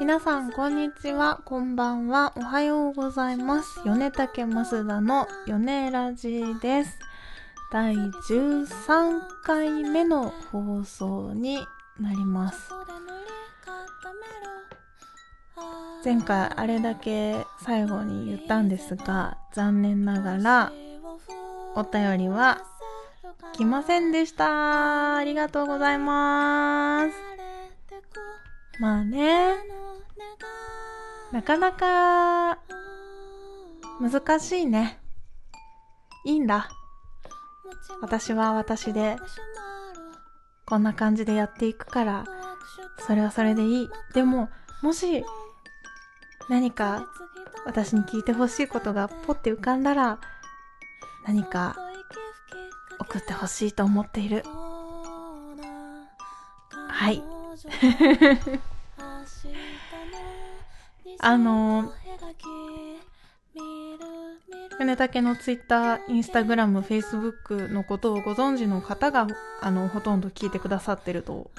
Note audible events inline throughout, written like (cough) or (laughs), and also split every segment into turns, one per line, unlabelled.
皆さん、こんにちは、こんばんは、おはようございます。米竹増田の米ラジです。第13回目の放送になります。前回あれだけ最後に言ったんですが、残念ながらお便りは来ませんでした。ありがとうございます。まあね、なかなか難しいね。いいんだ。私は私でこんな感じでやっていくから、それはそれでいい。でも、もし何か私に聞いてほしいことがポッて浮かんだら、何か送ってほしいと思っている。はい。あの米竹のツイッター、インスタグラム、フェイスブックのことをご存知の方が、あの、ほとんど聞いてくださってると、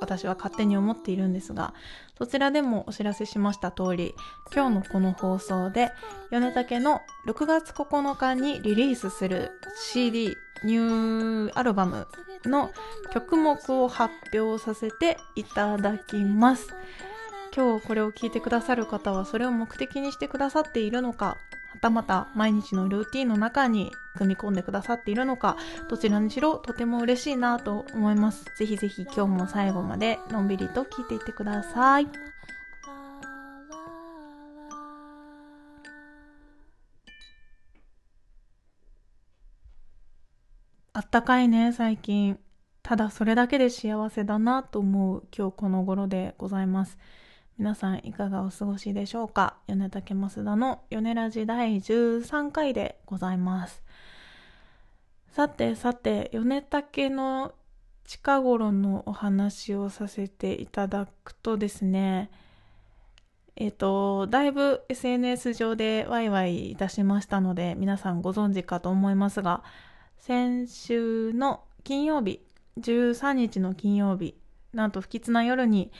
私は勝手に思っているんですが、そちらでもお知らせしました通り、今日のこの放送で、米竹の6月9日にリリースする CD、ニューアルバムの曲目を発表させていただきます。今日これを聞いてくださる方はそれを目的にしてくださっているのか、たまた毎日のルーティンの中に組み込んでくださっているのか、どちらにしろとても嬉しいなと思います。ぜひぜひ今日も最後までのんびりと聞いていってください。あったかいね、最近。ただそれだけで幸せだなと思う今日この頃でございます。皆さんいかがお過ごしでしょうか？米竹増田の米ラジ第13回でございます。さてさて、米竹の近頃のお話をさせていただくとですね、えっ、と、だいぶ SNS 上でワイワイいたしましたので、皆さんご存知かと思いますが、先週の金曜日、13日の金曜日、なんと不吉な夜に、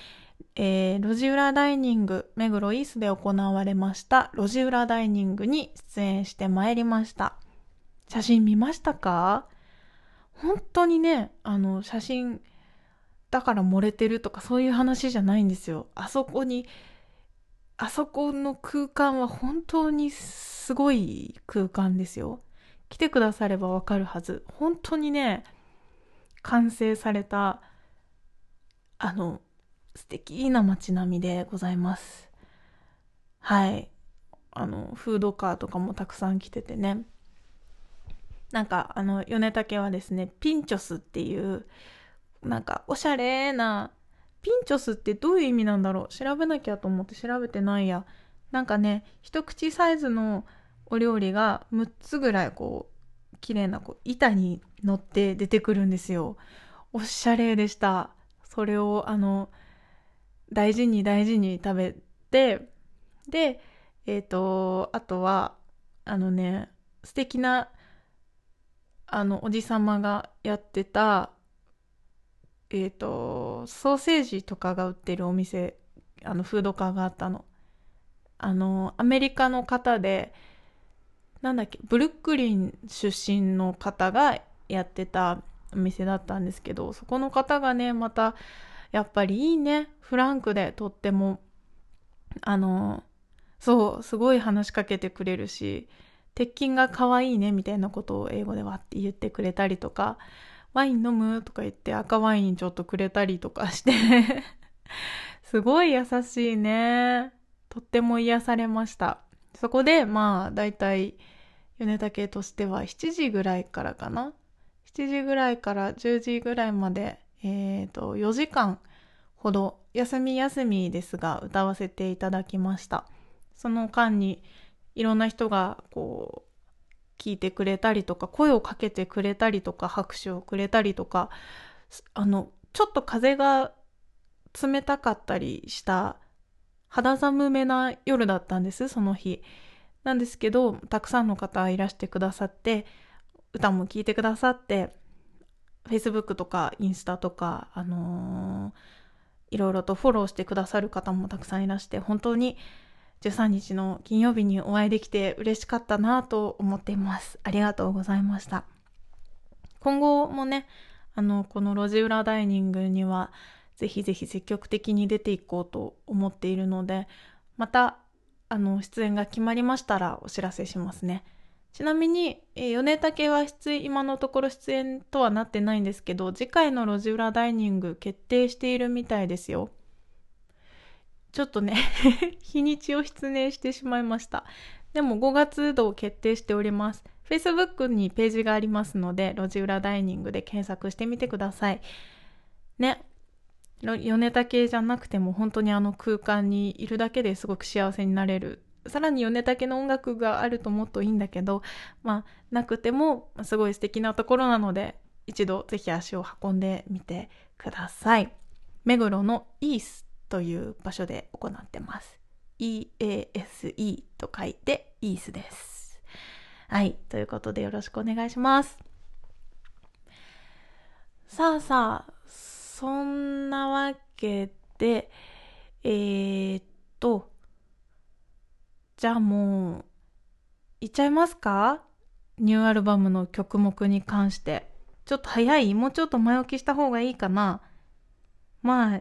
えー、路地裏ダイニング、目黒イースで行われました路地裏ダイニングに出演してまいりました。写真見ましたか？本当にね、あの、写真だから漏れてるとかそういう話じゃないんですよ。あそこに、あそこの空間は本当にすごい空間ですよ。来てくださればわかるはず。本当にね、完成された、あの、素敵な街並みでございます。はい。あの、フードカーとかもたくさん来ててね。なんか、あの、米竹はですね、ピンチョスっていう、なんか、おしゃれな、ピンチョスってどういう意味なんだろう？調べなきゃと思って調べてないや。なんかね、一口サイズのお料理が6つぐらいこう、綺麗なこう板に乗って出てくるんですよ。おしゃれでした。それを、あの、大事に大事に食べて、で、えっ、と、あとは、あのね、素敵な、あの、おじさまがやってた、えっ、と、ソーセージとかが売ってるお店、あの、フードカーがあったの。あの、アメリカの方で、なんだっけ、ブルックリン出身の方がやってたお店だったんですけど、そこの方がね、また、やっぱりいいね。フランクでとっても、あの、そう、すごい話しかけてくれるし、鉄筋が可愛いねみたいなことを英語でわって言ってくれたりとか、ワイン飲むとか言って赤ワインちょっとくれたりとかして (laughs) すごい優しいね。とっても癒されました。そこで、まあ、だいたい、米竹としては7時ぐらいからかな。7時ぐらいから10時ぐらいまで、えっ、ー、と、4時間ほど、休み休みですが、歌わせていただきました。その間に、いろんな人が、こう、聞いてくれたりとか、声をかけてくれたりとか、拍手をくれたりとか、あの、ちょっと風が冷たかったりした、肌寒めな夜だったんです、その日。なんですけど、たくさんの方いらしてくださって、歌も聴いてくださって、Facebook とかインスタとか、あのいろいろとフォローしてくださる方もたくさんいらして本当に13日の金曜日にお会いできて嬉しかったなと思っています。ありがとうございました。今後もねあのこの路地裏ダイニングにはぜひぜひ積極的に出ていこうと思っているのでまたあの出演が決まりましたらお知らせしますね。ちなみに、えー、米竹は出演今のところ出演とはなってないんですけど次回の路地裏ダイニング決定しているみたいですよ。ちょっとね (laughs) 日にちを失念してしまいました。でも5月度を決定しております。Facebook にページがありますので路地裏ダイニングで検索してみてください。ね。米竹じゃなくても本当にあの空間にいるだけですごく幸せになれるさらに米竹の音楽があるともっといいんだけどまあなくてもすごい素敵なところなので一度ぜひ足を運んでみてください。目黒のイースという場所で行ってます。EASE と書いてイースです。はい。ということでよろしくお願いします。さあさあそんなわけでえー、っとじゃあもう、いっちゃいますか？ニューアルバムの曲目に関して。ちょっと早い？もうちょっと前置きした方がいいかな？まあ、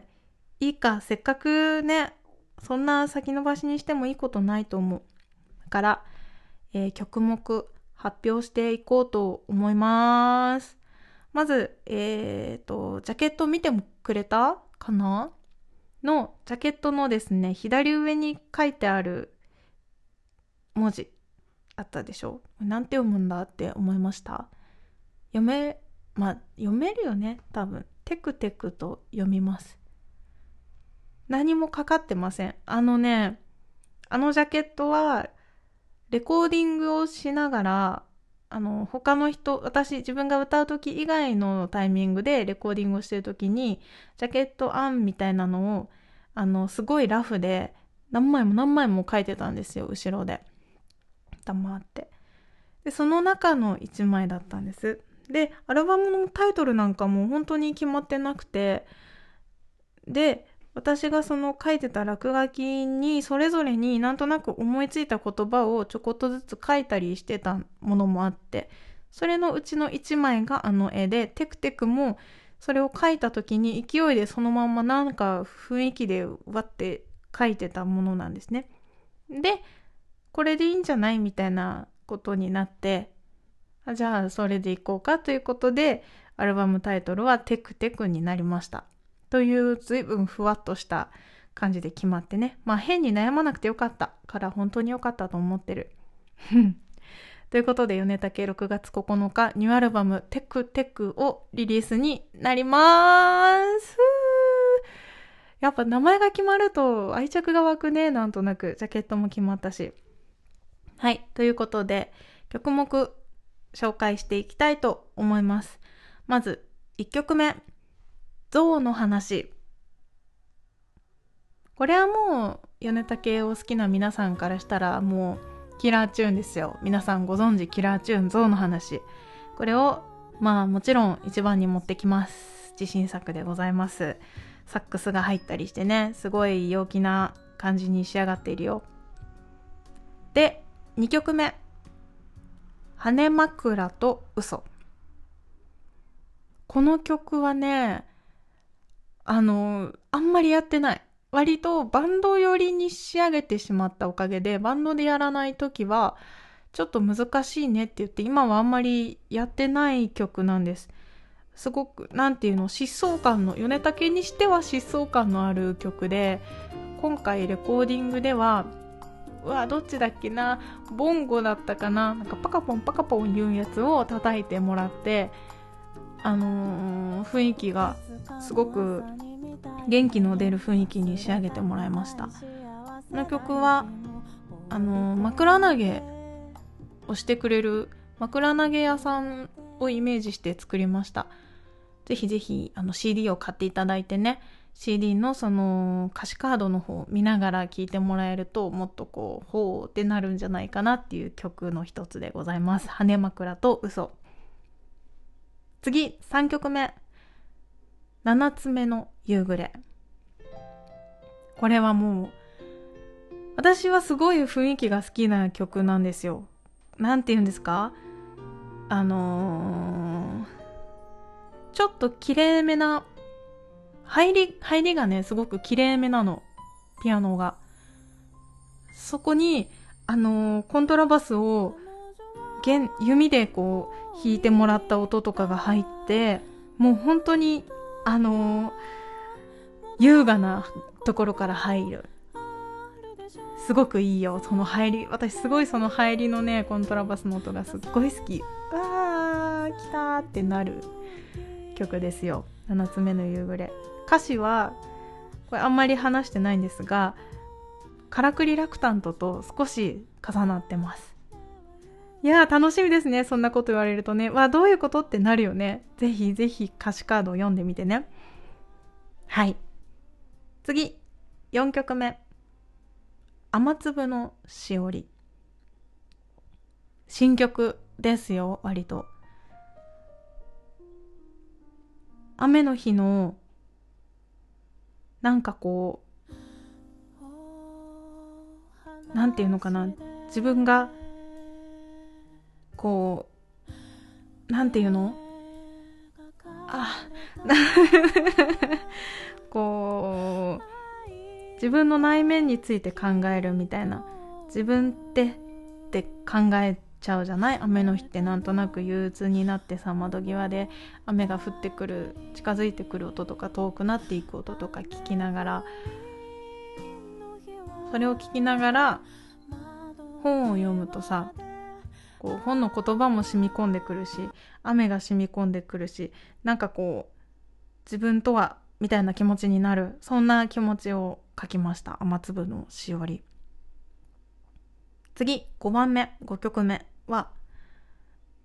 いいか。せっかくね、そんな先延ばしにしてもいいことないと思う。だから、えー、曲目発表していこうと思います。まず、えっ、ー、と、ジャケット見てもくれた？かな？の、ジャケットのですね、左上に書いてある文字あったでしょ？なんて読むんだって思いました？読めまあ読めるよね多分。テクテクと読みます。何もかかってません。あのねあのジャケットはレコーディングをしながらあの他の人私自分が歌う時以外のタイミングでレコーディングをしてる時にジャケット案みたいなのをあのすごいラフで何枚も何枚も書いてたんですよ後ろで。もあって。でその中の1枚だったんです。でアルバムのタイトルなんかも本当に決まってなくて。で私がその書いてた落書きにそれぞれになんとなく思いついた言葉をちょこっとずつ書いたりしてたものもあって。それのうちの1枚があの絵でテクテクもそれを書いた時に勢いでそのまんまなんか雰囲気でわって書いてたものなんですね。でこれでいいんじゃないみたいなことになってあじゃあそれでいこうかということでアルバムタイトルは「テクテク」になりました。という随分ふわっとした感じで決まってね。まあ変に悩まなくてよかったから本当によかったと思ってる。(laughs) ということで米竹6月9日ニューアルバム「テクテク」をリリースになります。やっぱ名前が決まると愛着が湧くねなんとなく。ジャケットも決まったし。はい。ということで、曲目紹介していきたいと思います。まず、1曲目。象の話。これはもう、米竹を好きな皆さんからしたら、もう、キラーチューンですよ。皆さんご存知、キラーチューン、象の話。これを、まあ、もちろん一番に持ってきます。自信作でございます。サックスが入ったりしてね、すごい陽気な感じに仕上がっているよ。で、2曲目「羽枕と嘘。この曲はねあのあんまりやってない。割とバンド寄りに仕上げてしまったおかげでバンドでやらない時はちょっと難しいねって言って今はあんまりやってない曲なんです。すごく何て言うの疾走感の米竹にしては疾走感のある曲で今回レコーディングではうわどっちだっけなボンゴだったかななんかパカポンパカポン言うやつを叩いてもらってあのー、雰囲気がすごく元気の出る雰囲気に仕上げてもらいました。この曲はあのー、枕投げをしてくれる枕投げ屋さんをイメージして作りました。ぜひぜひあの CD を買っていただいてね CD のその歌詞カードの方見ながら聴いてもらえるともっとこうほうってなるんじゃないかなっていう曲の一つでございます。羽枕と嘘。次、3曲目。7つ目の夕暮れ。これはもう、私はすごい雰囲気が好きな曲なんですよ。なんて言うんですか？あのー、ちょっと綺麗めな、入り、入りがね、すごく綺麗めなの。ピアノが。そこに、あのー、コントラバスを、弓でこう、弾いてもらった音とかが入って、もう本当に、あのー、優雅なところから入る。すごくいいよ、その入り。私すごいその入りのね、コントラバスの音がすっごい好き。わー、来たーってなる曲ですよ。7つ目の夕暮れ。歌詞は、これあんまり話してないんですが、カラクリラクタントと少し重なってます。いやー楽しみですね。そんなこと言われるとね。わどういうことってなるよね。ぜひぜひ歌詞カードを読んでみてね。はい。次、4曲目。雨粒のしおり。新曲ですよ、割と。雨の日の、なんかこう、なんていうのかな自分がこうなんていうの？あ (laughs) こう自分の内面について考えるみたいな自分ってって考えちゃうじゃない？雨の日ってなんとなく憂鬱になってさ窓際で雨が降ってくる近づいてくる音とか遠くなっていく音とか聞きながらそれを聞きながら本を読むとさこう本の言葉も染み込んでくるし雨が染み込んでくるしなんかこう自分とはみたいな気持ちになるそんな気持ちを書きました。雨粒のしおり。次5番目5曲目。は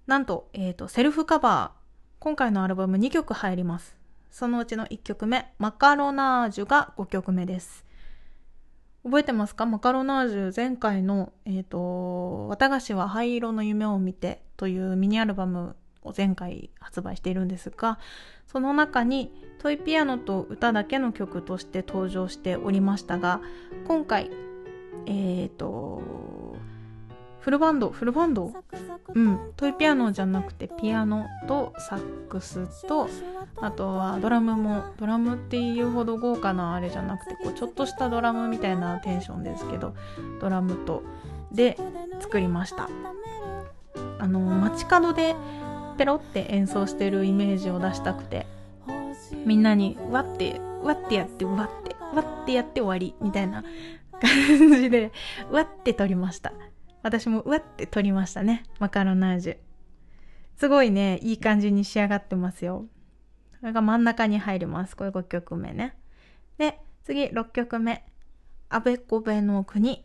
なんと,、えーとセルフカバー今回のアルバム2曲入ります。そのうちの1曲目マカロナージュが5曲目です。覚えてますか？マカロナージュ前回の、えっ、ー、と、綿菓子は灰色の夢を見てというミニアルバムを前回発売しているんですが、その中にトイピアノと歌だけの曲として登場しておりましたが、今回、えっ、ー、と、フルバンド、フルバンド？うん。トイピアノじゃなくてピアノとサックスと、あとはドラムも、ドラムっていうほど豪華なあれじゃなくて、こうちょっとしたドラムみたいなテンションですけど、ドラムと、で作りました。あの、街角でペロって演奏してるイメージを出したくて、みんなにわって、わってやって、わって、わってやって終わり、みたいな感じで、わって撮りました。私もうわって取りましたね。マカロナージュ。すごいね、いい感じに仕上がってますよ。これが真ん中に入ります。これ5曲目ね。で、次6曲目。あべこべの国。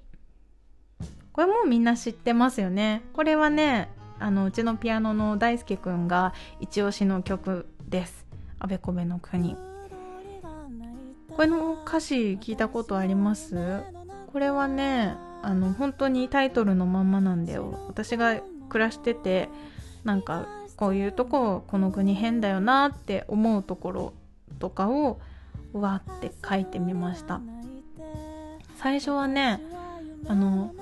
これもうみんな知ってますよね。これはね、あの、うちのピアノの大輔くんが一押しの曲です。あべこべの国。これの歌詞聞いたことあります？これはね、あの本当にタイトルのまんまなんだよ。私が暮らしててなんかこういうとここの国変だよなって思うところとかをわって書いてみました。最初はねあの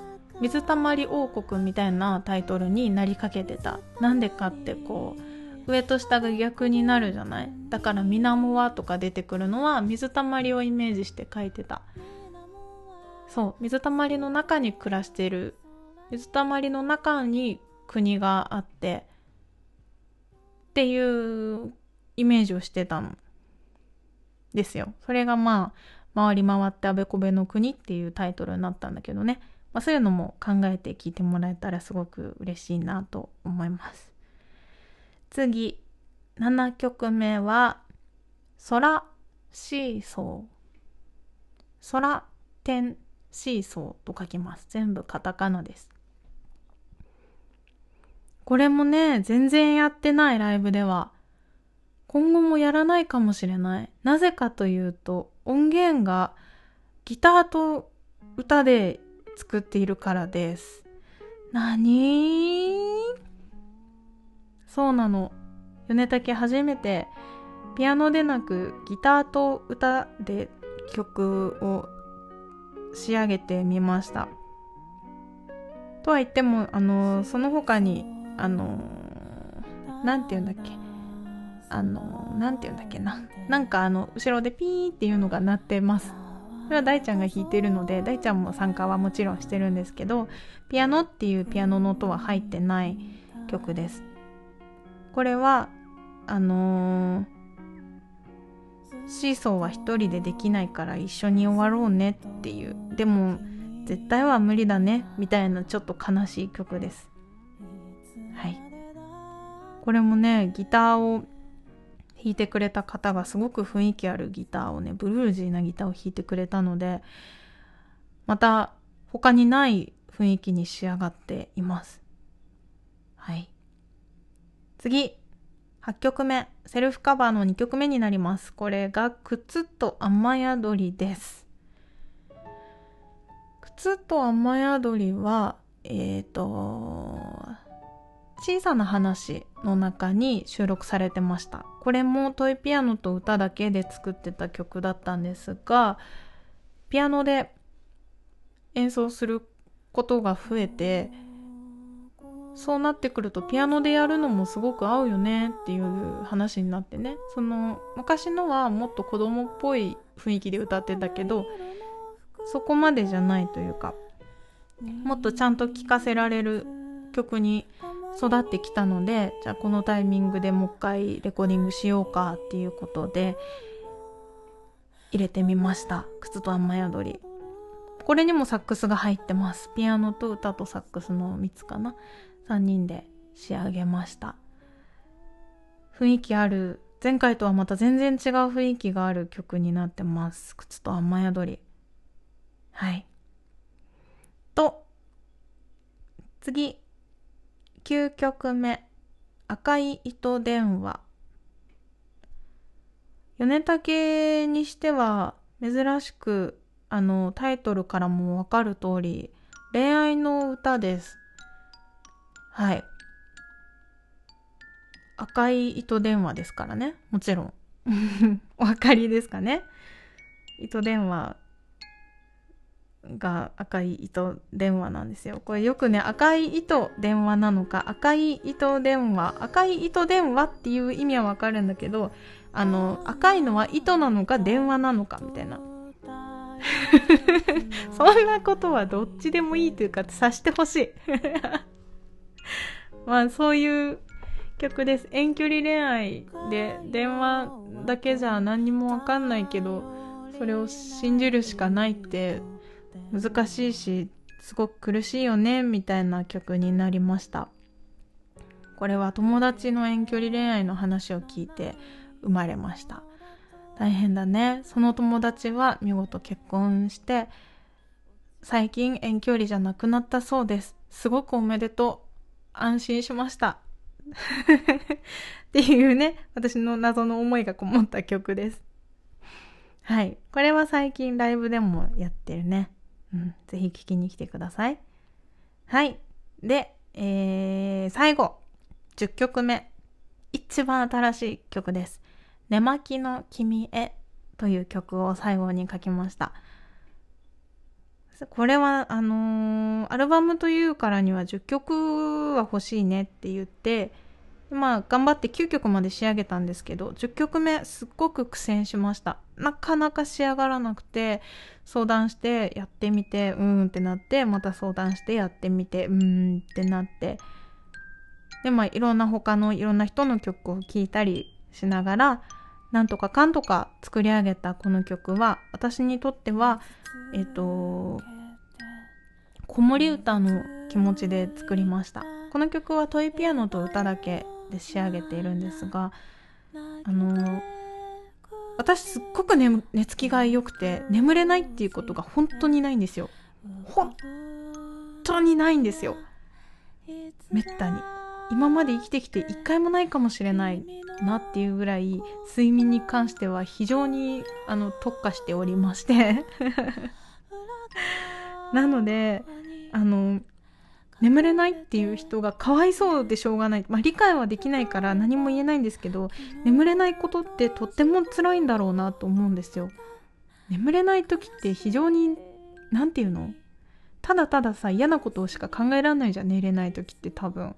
水たまり王国みたいなタイトルになりかけてた。なんでかってこう上と下が逆になるじゃない。だから水面はとか出てくるのは水たまりをイメージして書いてた。そう水たまりの中に暮らしている。水たまりの中に国があってっていうイメージをしてたの。ですよ。それがまあ回り回ってあべこべの国っていうタイトルになったんだけどね、まあ、そういうのも考えて聞いてもらえたらすごく嬉しいなと思います。次。7曲目は空シーソー。空点シーソーと書きます。全部カタカナです。これもね、全然やってないライブでは、今後もやらないかもしれない。なぜかというと、音源がギターと歌で作っているからです。なにそうなの。米竹初めてピアノでなくギターと歌で曲を仕上げてみました。とは言ってもあのその他にあの何て言うんだっけ。あの何て言うんだっけな。なんかあの後ろでピーっていうのが鳴ってます。それは大ちゃんが弾いてるので大ちゃんも参加はもちろんしてるんですけどピアノっていうピアノの音は入ってない曲です。これはあのー、シーソーは一人でできないから一緒に終わろうねっていう。でも絶対は無理だねみたいなちょっと悲しい曲です。はい。これもねギターを弾いてくれた方がすごく雰囲気あるギターをねブルージーなギターを弾いてくれたのでまた他にない雰囲気に仕上がっています。はい。次。8曲目セルフカバーの2曲目になります。これが靴と雨宿りです。靴と雨宿りはえっ、ー、と小さな話の中に収録されてました。これもトイピアノと歌だけで作ってた曲だったんですがピアノで演奏することが増えてそうなってくるとピアノでやるのもすごく合うよねっていう話になってね。その昔のはもっと子供っぽい雰囲気で歌ってたけどそこまでじゃないというかもっとちゃんと聴かせられる曲に育ってきたのでじゃあこのタイミングでもう一回レコーディングしようかっていうことで入れてみました。靴と雨宿り。これにもサックスが入ってます。ピアノと歌とサックスの3つかな。3人で仕上げました。雰囲気ある。前回とはまた全然違う雰囲気がある曲になってます。靴と雨宿り。はい。と次9曲目。赤い糸電話。米竹にしては珍しくあのタイトルからもわかる通り恋愛の歌です。はい赤い糸電話ですからねもちろん (laughs) お分かりですかね糸電話が赤い糸電話なんですよ。これよくね、赤い糸電話なのか、赤い糸電話、赤い糸電話っていう意味はわかるんだけど、あの、赤いのは糸なのか電話なのかみたいな。(laughs) そんなことはどっちでもいいというか、察してほしい。(laughs) まあ、そういう曲です。遠距離恋愛で電話だけじゃ何にもわかんないけど、それを信じるしかないって難しいしすごく苦しいよねみたいな曲になりました。これは友達の遠距離恋愛の話を聞いて生まれました。大変だね。その友達は見事結婚して最近遠距離じゃなくなったそうです。すごくおめでとう。安心しました (laughs) っていうね私の謎の思いがこもった曲ですはいこれは最近ライブでもやってるねうん、ぜひ聞きに来てください。はい。で、えー、最後、10曲目。一番新しい曲です。寝巻きの君へという曲を最後に書きました。これは、あのー、アルバムというからには10曲は欲しいねって言って、まあ頑張って9曲まで仕上げたんですけど10曲目すっごく苦戦しました。なかなか仕上がらなくて相談してやってみてうーんってなってまた相談してやってみてうーんってなって。でまあいろんな他のいろんな人の曲を聴いたりしながらなんとかかんとか作り上げたこの曲は私にとってはえっ、と子守歌の気持ちで作りました。この曲はトイピアノと歌だけで仕上げているんですがあの私すっごく寝寝つきが良くて眠れないっていうことが本当にないんですよ。本当にないんですよ。めったに。今まで生きてきて一回もないかもしれない。なっていうぐらい睡眠に関しては非常にあの特化しておりまして。(laughs) なのであの眠れないっていう人がかわいそうでしょうがない、まあ、理解はできないから何も言えないんですけど眠れないことってとっても辛いんだろうなと思うんですよ。眠れない時って非常に何て言うの？ただたださ嫌なことしか考えられないじゃん寝れない時って多分。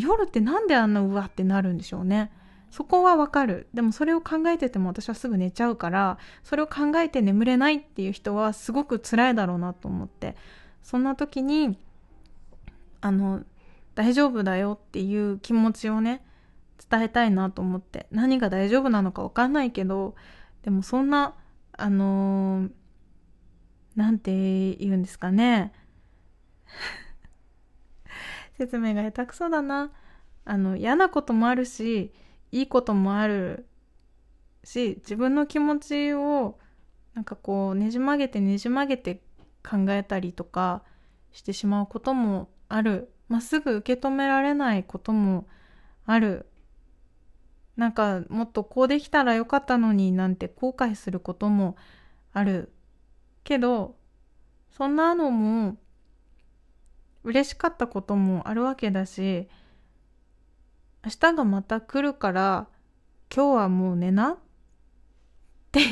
夜ってなんであんなうわってなるんでしょうね。そこはわかる。でもそれを考えてても私はすぐ寝ちゃうからそれを考えて眠れないっていう人はすごく辛いだろうなと思って。そんな時にあの大丈夫だよっていう気持ちをね伝えたいなと思って。何が大丈夫なのかわかんないけどでもそんなあの何て言うんですかね。説明が下手くそだな。あの嫌なこともあるしいいこともあるし自分の気持ちをなんかこうねじ曲げてねじ曲げて考えたりとかしてしまうこともある。まっすぐ受け止められないこともある。なんかもっとこうできたらよかったのになんて後悔することもある。けどそんなのも嬉しかったこともあるわけだし明日がまた来るから今日はもう寝なっていう。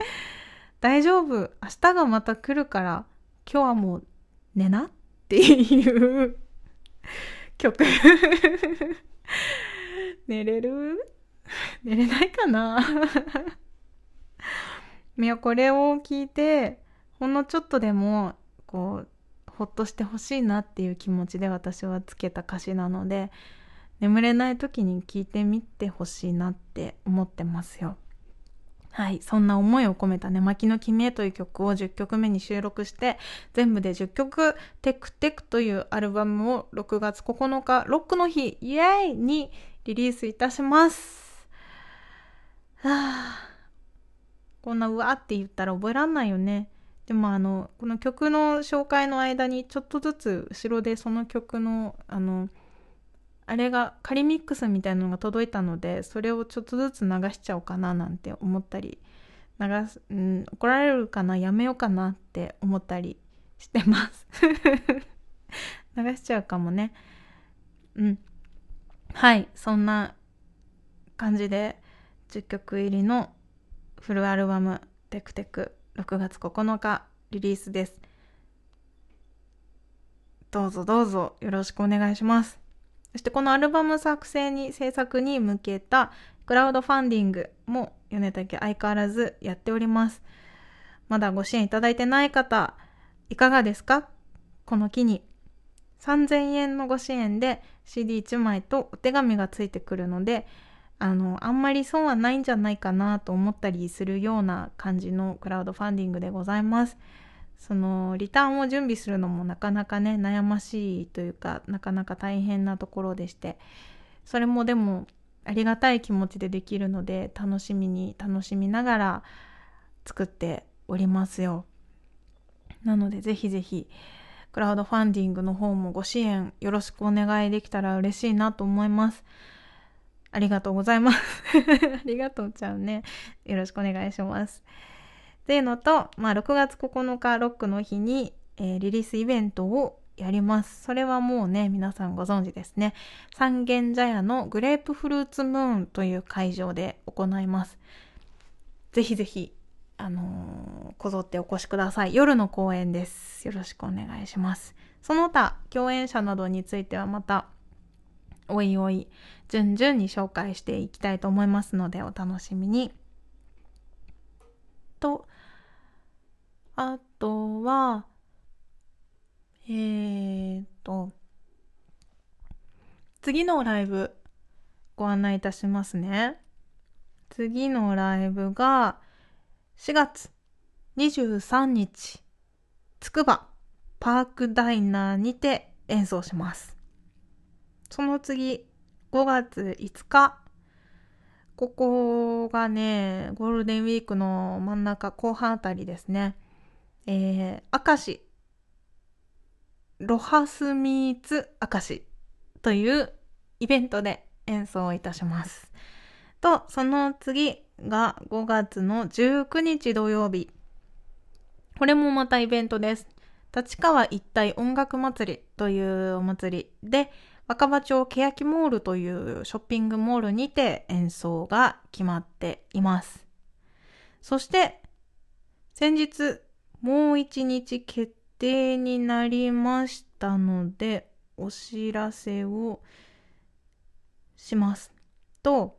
(laughs) 大丈夫。明日がまた来るから今日はもう寝なっていう。曲。(laughs) 寝れる？寝れないかな？いやこれを聞いてほんのちょっとでもこうほっとしてほしいなっていう気持ちで私はつけた歌詞なので眠れない時に聞いてみてほしいなって思ってますよ。はい。そんな思いを込めた寝巻きの君へという曲を10曲目に収録して、全部で10曲、テクテクというアルバムを6月9日、ロックの日、イエーイにリリースいたします。はあ、こんなうわって言ったら覚えらんないよね。でもあの、この曲の紹介の間にちょっとずつ後ろでその曲の、あの、あれが仮ミックスみたいなのが届いたのでそれをちょっとずつ流しちゃおうかななんて思ったり流す、うん、怒られるかなやめようかなって思ったりしてます。(laughs) 流しちゃうかもね。うん。はいそんな感じで10曲入りのフルアルバム「テクテク」6月9日リリースですどうぞどうぞよろしくお願いしますそしてこのアルバム作成に、制作に向けたクラウドファンディングも米竹相変わらずやっております。まだご支援いただいてない方、いかがですか？この機に。3000円のご支援で CD1 枚とお手紙がついてくるので、あの、あんまり損はないんじゃないかなと思ったりするような感じのクラウドファンディングでございます。そのリターンを準備するのもなかなかね悩ましいというかなかなか大変なところでして。それもでもありがたい気持ちでできるので楽しみに楽しみながら作っておりますよ。なのでぜひぜひクラウドファンディングの方もご支援よろしくお願いできたら嬉しいなと思います。ありがとうございます (laughs) ありがとうちゃんねよろしくお願いしますっていうのと、まあ、6月9日ロックの日に、えー、リリースイベントをやります。それはもうね、皆さんご存知ですね。三軒茶屋のグレープフルーツムーンという会場で行います。ぜひぜひ、あのー、こぞってお越しください。夜の公演です。よろしくお願いします。その他、共演者などについてはまた、おいおい、順々に紹介していきたいと思いますので、お楽しみに。と、あとは、えーと、次のライブご案内いたしますね。次のライブが4月23日、つくばパークダイナーにて演奏します。その次、5月5日、ここがね、ゴールデンウィークの真ん中後半あたりですね。えー、明石、ロハスミーツ明石というイベントで演奏いたします。と、その次が5月の19日土曜日。これもまたイベントです。立川一体音楽祭りというお祭りで、若葉町欅モールというショッピングモールにて演奏が決まっています。そして、先日もう一日決定になりましたので、お知らせをします。と、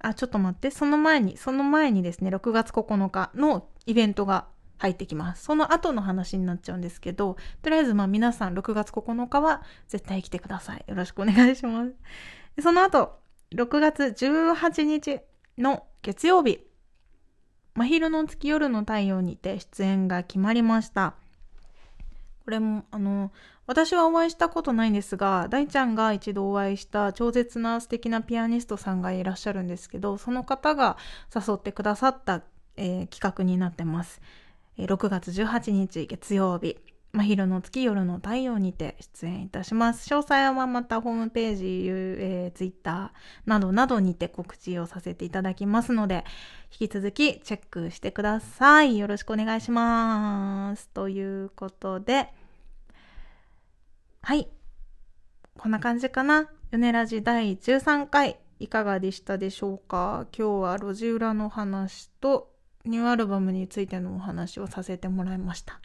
あ、ちょっと待って、その前に、その前にですね、6月9日のイベントが入ってきます。その後の話になっちゃうんですけど、とりあえずまあ皆さん6月9日は絶対来てください。よろしくお願いします。その後、6月18日の月曜日、真昼の月夜の太陽にて出演が決まりました。これも、あの、私はお会いしたことないんですが、大ちゃんが一度お会いした超絶な素敵なピアニストさんがいらっしゃるんですけど、その方が誘ってくださった、えー、企画になってます。6月18日月曜日、真昼の月夜の太陽にて出演いたします。詳細はまたホームページ、えー、ツイッターなどなどにて告知をさせていただきますので、引き続きチェックしてください。よろしくお願いします。ということで、はい。こんな感じかな。米ラジ第13回、いかがでしたでしょうか？今日は路地裏の話と、ニューアルバムについてのお話をさせてもらいました。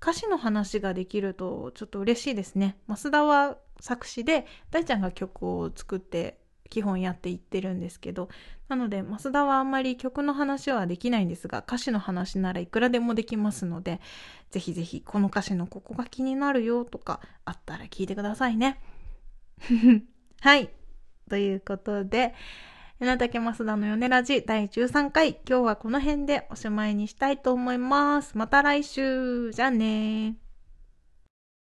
歌詞の話ができるとちょっと嬉しいですね。増田は作詞で大ちゃんが曲を作って基本やっていってるんですけどなので増田はあんまり曲の話はできないんですが歌詞の話ならいくらでもできますのでぜひぜひこの歌詞のここが気になるよとかあったら聞いてくださいね。(laughs) はい。ということで、柳竹増田のヨネラジ第13回、今日はこの辺でおしまいにしたいと思います。また来週。じゃあね